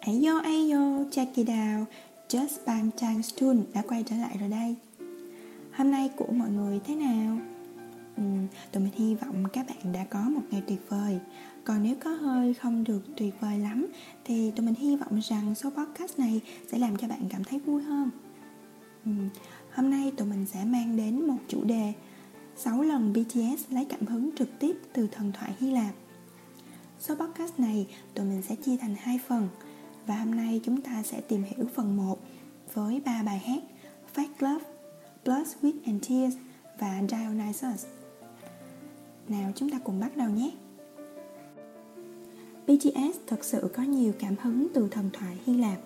Ayo ayo, check it out Just Bang Chang Stun đã quay trở lại rồi đây. Hôm nay của mọi người thế nào? Ừ, tụi mình hy vọng các bạn đã có một ngày tuyệt vời. Còn nếu có hơi không được tuyệt vời lắm Thì tụi mình hy vọng rằng số podcast này sẽ làm cho bạn cảm thấy vui hơn. Ừ, Hôm nay tụi mình sẽ mang đến một chủ đề 6 lần BTS lấy cảm hứng trực tiếp từ thần thoại Hy Lạp Số podcast này tụi mình sẽ chia thành hai phần và hôm nay chúng ta sẽ tìm hiểu phần 1 với ba bài hát Fake Love, Blood, Sweat and Tears và Dionysus. Nào chúng ta cùng bắt đầu nhé. BTS thật sự có nhiều cảm hứng từ thần thoại Hy Lạp.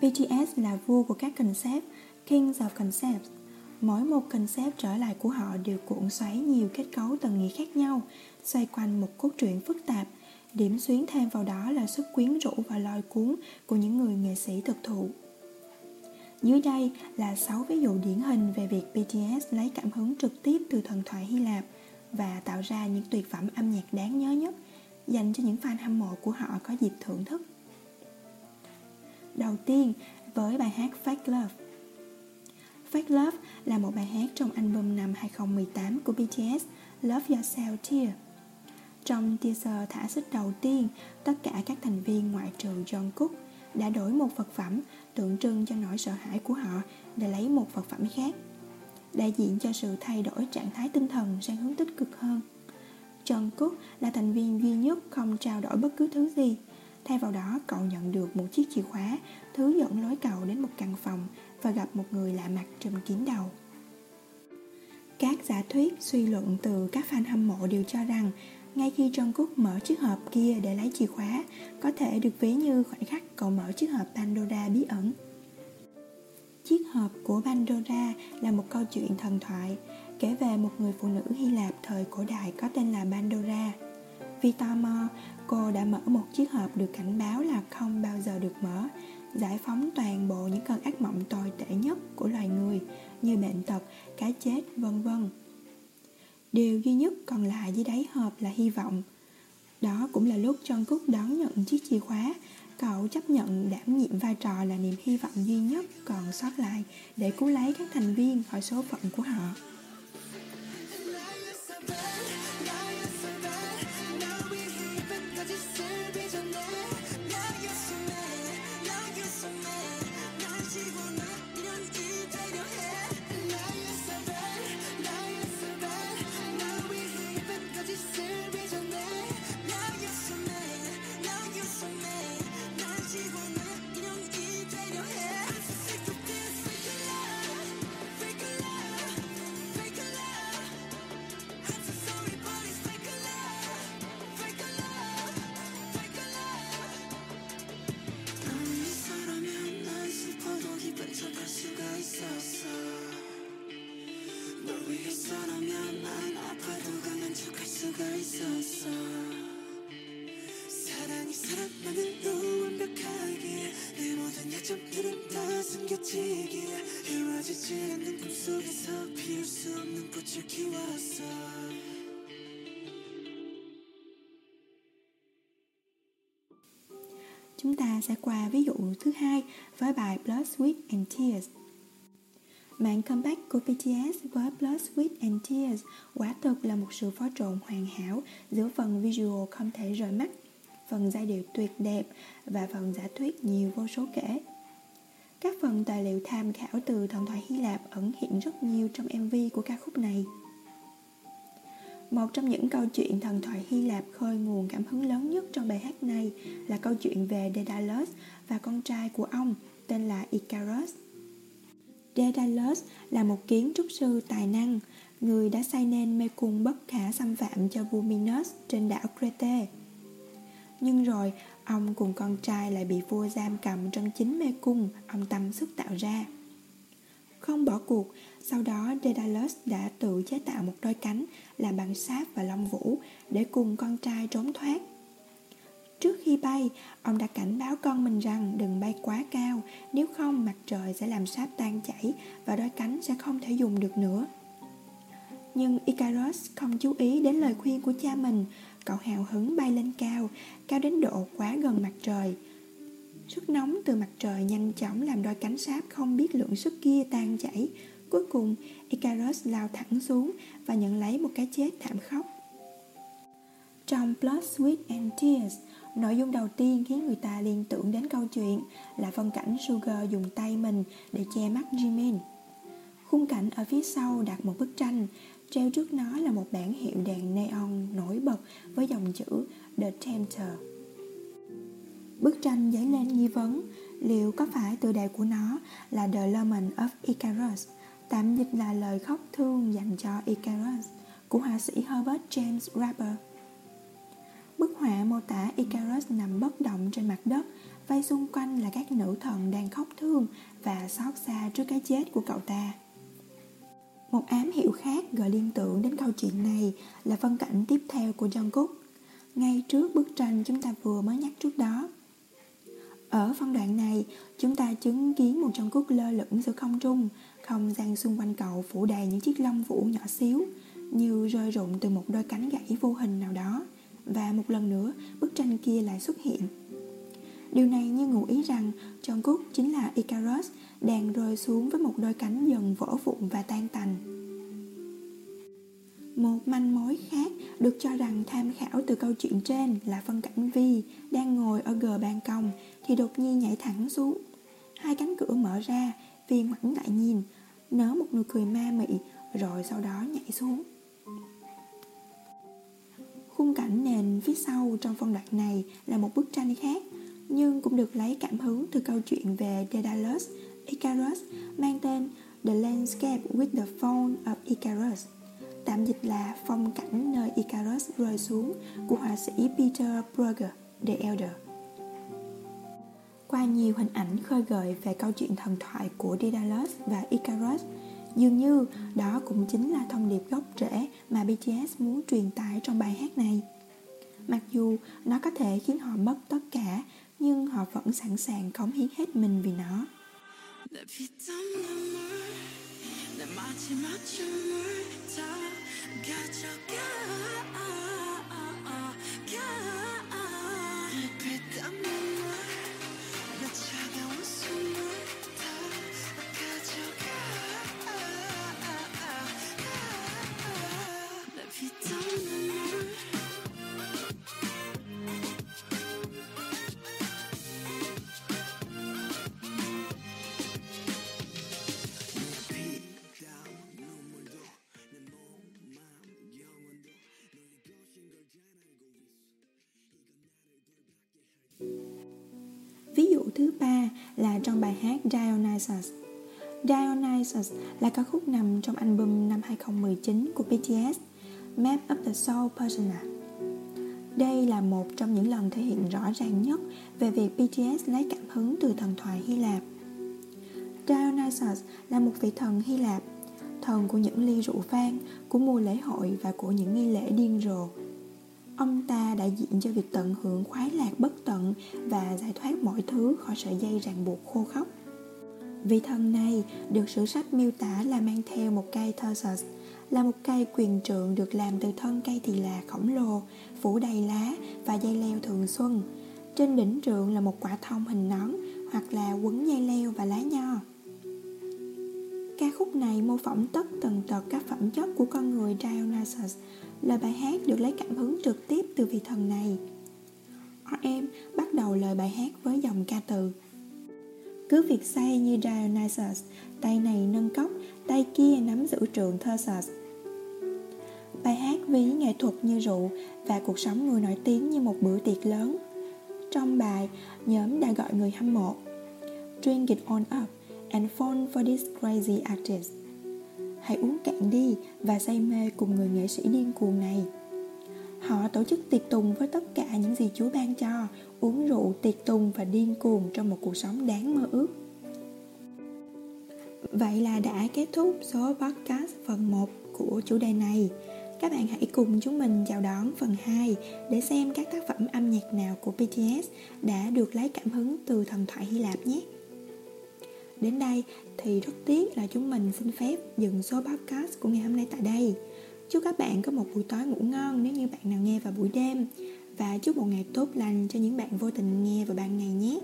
BTS là vua của các concept, Kings of Concepts. Mỗi một concept trở lại của họ đều cuộn xoáy nhiều kết cấu tầng nghĩa khác nhau, xoay quanh một cốt truyện phức tạp Điểm xuyến thêm vào đó là sức quyến rũ và lôi cuốn của những người nghệ sĩ thực thụ. Dưới đây là 6 ví dụ điển hình về việc BTS lấy cảm hứng trực tiếp từ thần thoại Hy Lạp và tạo ra những tuyệt phẩm âm nhạc đáng nhớ nhất dành cho những fan hâm mộ của họ có dịp thưởng thức. Đầu tiên với bài hát Fake Love. Fake Love là một bài hát trong album năm 2018 của BTS Love Yourself Tear trong teaser thả xích đầu tiên, tất cả các thành viên ngoại trừ Jungkook đã đổi một vật phẩm tượng trưng cho nỗi sợ hãi của họ để lấy một vật phẩm khác, đại diện cho sự thay đổi trạng thái tinh thần sang hướng tích cực hơn. Jungkook là thành viên duy nhất không trao đổi bất cứ thứ gì. Thay vào đó, cậu nhận được một chiếc chìa khóa, thứ dẫn lối cậu đến một căn phòng và gặp một người lạ mặt trùm kín đầu. Các giả thuyết suy luận từ các fan hâm mộ đều cho rằng ngay khi Jungkook mở chiếc hộp kia để lấy chìa khóa, có thể được ví như khoảnh khắc cậu mở chiếc hộp Pandora bí ẩn. Chiếc hộp của Pandora là một câu chuyện thần thoại kể về một người phụ nữ Hy Lạp thời cổ đại có tên là Pandora. Vitama, cô đã mở một chiếc hộp được cảnh báo là không bao giờ được mở, giải phóng toàn bộ những cơn ác mộng tồi tệ nhất của loài người như bệnh tật, cái chết, vân vân. Điều duy nhất còn lại dưới đáy hộp là hy vọng. Đó cũng là lúc Jungkook đón nhận chiếc chìa khóa. Cậu chấp nhận đảm nhiệm vai trò là niềm hy vọng duy nhất còn sót lại Để cứu lấy các thành viên khỏi số phận của họ. Chúng ta sẽ qua ví dụ thứ hai với bài Blood, Sweat and Tears. Mạng comeback của BTS với Blood, Sweat and Tears quả thực là một sự phó trộn hoàn hảo giữa phần visual không thể rời mắt, phần giai điệu tuyệt đẹp và phần giả thuyết nhiều vô số kể. Các phần tài liệu tham khảo từ thần thoại Hy Lạp ẩn hiện rất nhiều trong MV của ca khúc này. Một trong những câu chuyện thần thoại Hy Lạp khơi nguồn cảm hứng lớn nhất trong bài hát này là câu chuyện về Daedalus và con trai của ông tên là Icarus. Daedalus là một kiến trúc sư tài năng, người đã xây nên mê cung bất khả xâm phạm cho vua Minos trên đảo Crete. Nhưng rồi, ông cùng con trai lại bị vua giam cầm trong chính mê cung ông tâm sức tạo ra. Không bỏ cuộc, sau đó Daedalus đã tự chế tạo một đôi cánh làm bằng sáp và lông vũ để cùng con trai trốn thoát. Trước khi bay, ông đã cảnh báo con mình rằng đừng bay quá cao, nếu không mặt trời sẽ làm sáp tan chảy và đôi cánh sẽ không thể dùng được nữa. Nhưng Icarus không chú ý đến lời khuyên của cha mình Cậu hào hứng bay lên cao Cao đến độ quá gần mặt trời Sức nóng từ mặt trời nhanh chóng làm đôi cánh sáp không biết lượng sức kia tan chảy Cuối cùng, Icarus lao thẳng xuống và nhận lấy một cái chết thảm khốc. Trong Blood, Sweat and Tears, nội dung đầu tiên khiến người ta liên tưởng đến câu chuyện là phân cảnh Sugar dùng tay mình để che mắt Jimin. Khung cảnh ở phía sau đặt một bức tranh, treo trước nó là một bản hiệu đèn neon nổi bật với dòng chữ The Tempter. Bức tranh dấy lên nghi vấn liệu có phải tựa đề của nó là The Lament of Icarus – tạm dịch là lời khóc thương dành cho Icarus của họa sĩ Herbert James Rapper. Bức họa mô tả Icarus nằm bất động trên mặt đất, vây xung quanh là các nữ thần đang khóc thương và xót xa trước cái chết của cậu ta. Một ám hiệu khác gợi liên tưởng đến câu chuyện này là phân cảnh tiếp theo của Jungkook, ngay trước bức tranh chúng ta vừa mới nhắc trước đó. Ở phân đoạn này, chúng ta chứng kiến một Jungkook lơ lửng giữa không trung, không gian xung quanh cậu phủ đầy những chiếc lông vũ nhỏ xíu như rơi rụng từ một đôi cánh gãy vô hình nào đó và một lần nữa bức tranh kia lại xuất hiện điều này như ngụ ý rằng Jungkook chính là Icarus đang rơi xuống với một đôi cánh dần vỡ vụn và tan tành một manh mối khác được cho rằng tham khảo từ câu chuyện trên là phân cảnh Vi đang ngồi ở gờ ban công thì đột nhiên nhảy thẳng xuống. Hai cánh cửa mở ra, Vi ngoảnh lại nhìn, nở một nụ cười ma mị rồi sau đó nhảy xuống khung cảnh nền phía sau trong phân đoạn này là một bức tranh khác nhưng cũng được lấy cảm hứng từ câu chuyện về Daedalus Icarus mang tên The Landscape with the Fall of Icarus tạm dịch là phong cảnh nơi Icarus rơi xuống của họa sĩ Peter Bruegger The Elder qua nhiều hình ảnh khơi gợi về câu chuyện thần thoại của Daedalus và Icarus. Dường như đó cũng chính là thông điệp gốc rễ mà BTS muốn truyền tải trong bài hát này. Mặc dù nó có thể khiến họ mất tất cả, nhưng họ vẫn sẵn sàng cống hiến hết mình vì nó. 내 피땀 눈물 내 마지막 춤을 다 가져가 Ví dụ thứ ba là trong bài hát Dionysus. Dionysus là ca khúc nằm trong album năm 2019 của BTS, Map of the Soul Persona. Đây là một trong những lần thể hiện rõ ràng nhất về việc BTS lấy cảm hứng từ thần thoại Hy Lạp. Dionysus là một vị thần Hy Lạp, thần của những ly rượu vang, của mùa lễ hội và của những nghi lễ điên rồ. Ông ta đại diện cho việc tận hưởng khoái lạc bất tận và giải thoát mọi thứ khỏi sợi dây ràng buộc khô khóc. Vị thần này được sử sách miêu tả là mang theo một cây Tarsus, là một cây quyền trượng được làm từ thân cây thì là khổng lồ, phủ đầy lá và dây leo thường xuân. Trên đỉnh trượng là một quả thông hình nón hoặc là quấn dây leo và lá nho. Ca khúc này mô phỏng tất tần tật các phẩm chất của con người Dionysus Lời bài hát được lấy cảm hứng trực tiếp từ vị thần này. RM bắt đầu lời bài hát với dòng ca từ. Cứ việc say như Dionysus Tay này nâng cốc, tay kia nắm giữ trường Thersus Bài hát ví nghệ thuật như rượu và cuộc sống người nổi tiếng như một bữa tiệc lớn. Trong bài, nhóm đã gọi người hâm mộ Drink it on up and fall for this crazy artist hãy uống cạn đi và say mê cùng người nghệ sĩ điên cuồng này họ tổ chức tiệc tùng với tất cả những gì chúa ban cho, uống rượu tiệc tùng và điên cuồng trong một cuộc sống đáng mơ ước Vậy là đã kết thúc số podcast phần 1 của chủ đề này. Các bạn hãy cùng chúng mình chào đón phần 2 để xem các tác phẩm âm nhạc nào của BTS đã được lấy cảm hứng từ thần thoại Hy Lạp nhé. Đến đây thì rất tiếc là chúng mình xin phép dừng số podcast của ngày hôm nay tại đây. Chúc các bạn có một buổi tối ngủ ngon nếu như bạn nào nghe vào buổi đêm. Và chúc một ngày tốt lành cho những bạn vô tình nghe vào ban ngày nhé.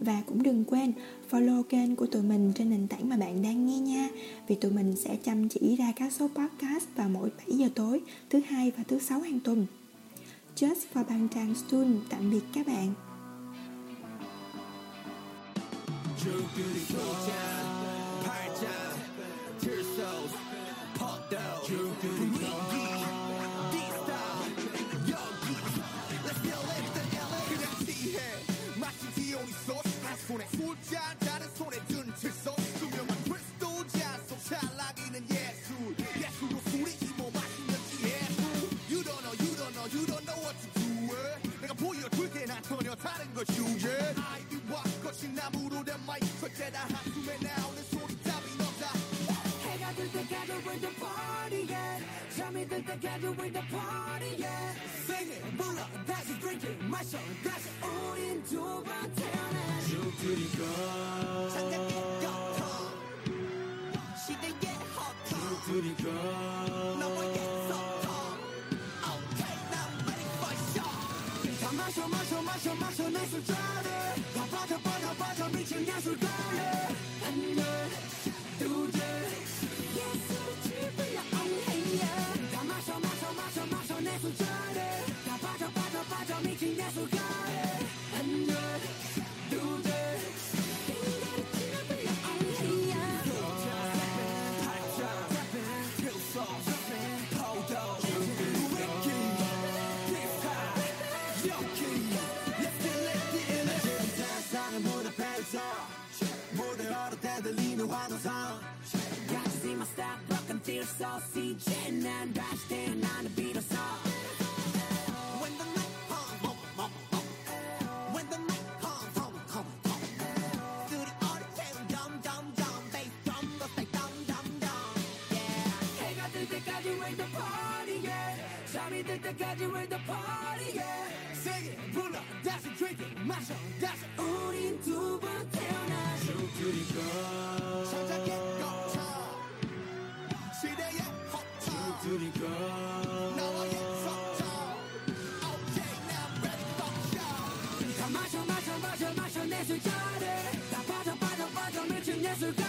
Và cũng đừng quên follow kênh của tụi mình trên nền tảng mà bạn đang nghe nha. Vì tụi mình sẽ chăm chỉ ra các số podcast vào mỗi 7 giờ tối, Thứ hai và thứ sáu hàng tuần. Just for Bang Trang Stun Tạm biệt các bạn. 손에 술잔 다른 손에 든 칠성 투명한 크리스톨 잔속 찰나기는 예술 예술로 술이지 뭐 맛있는지 예술 You don't know you don't know you don't know what to do it 내가 보여줄게 난 전혀 다른 것 주제 아이디와 거친 나무로 된 마이크 절대 다 한숨에 나오는 소리 따윈 없다 해가 들 때까지 with the party yeah 잠이 들 때까지 with the party yeah Sing it 불러 다시 drink it 마셔 다시 우린 두번 태어나 그리고 장작의 곁터 시대의 허터 그리고 너와의 소통 Okay now ready for show 다 마셔 마셔 마셔 마셔 내 술자리 다 빠져 빠져 빠져 Africa. yeah 잠이 들 때까지 with the party yeah Sing it 불러 다시 drink it 마셔 다시 우린 두 번 태어나 그리고 창작의 거쳐 시대의 허터 그리고 너와의 소통 Okay now ready for show 다 마셔 마셔 마셔 마셔 내 술자리 다 빠져 빠져 빠져 미친 예술가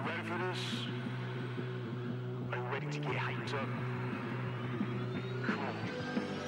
You ready for this? Are you ready to get hyped up? Cool.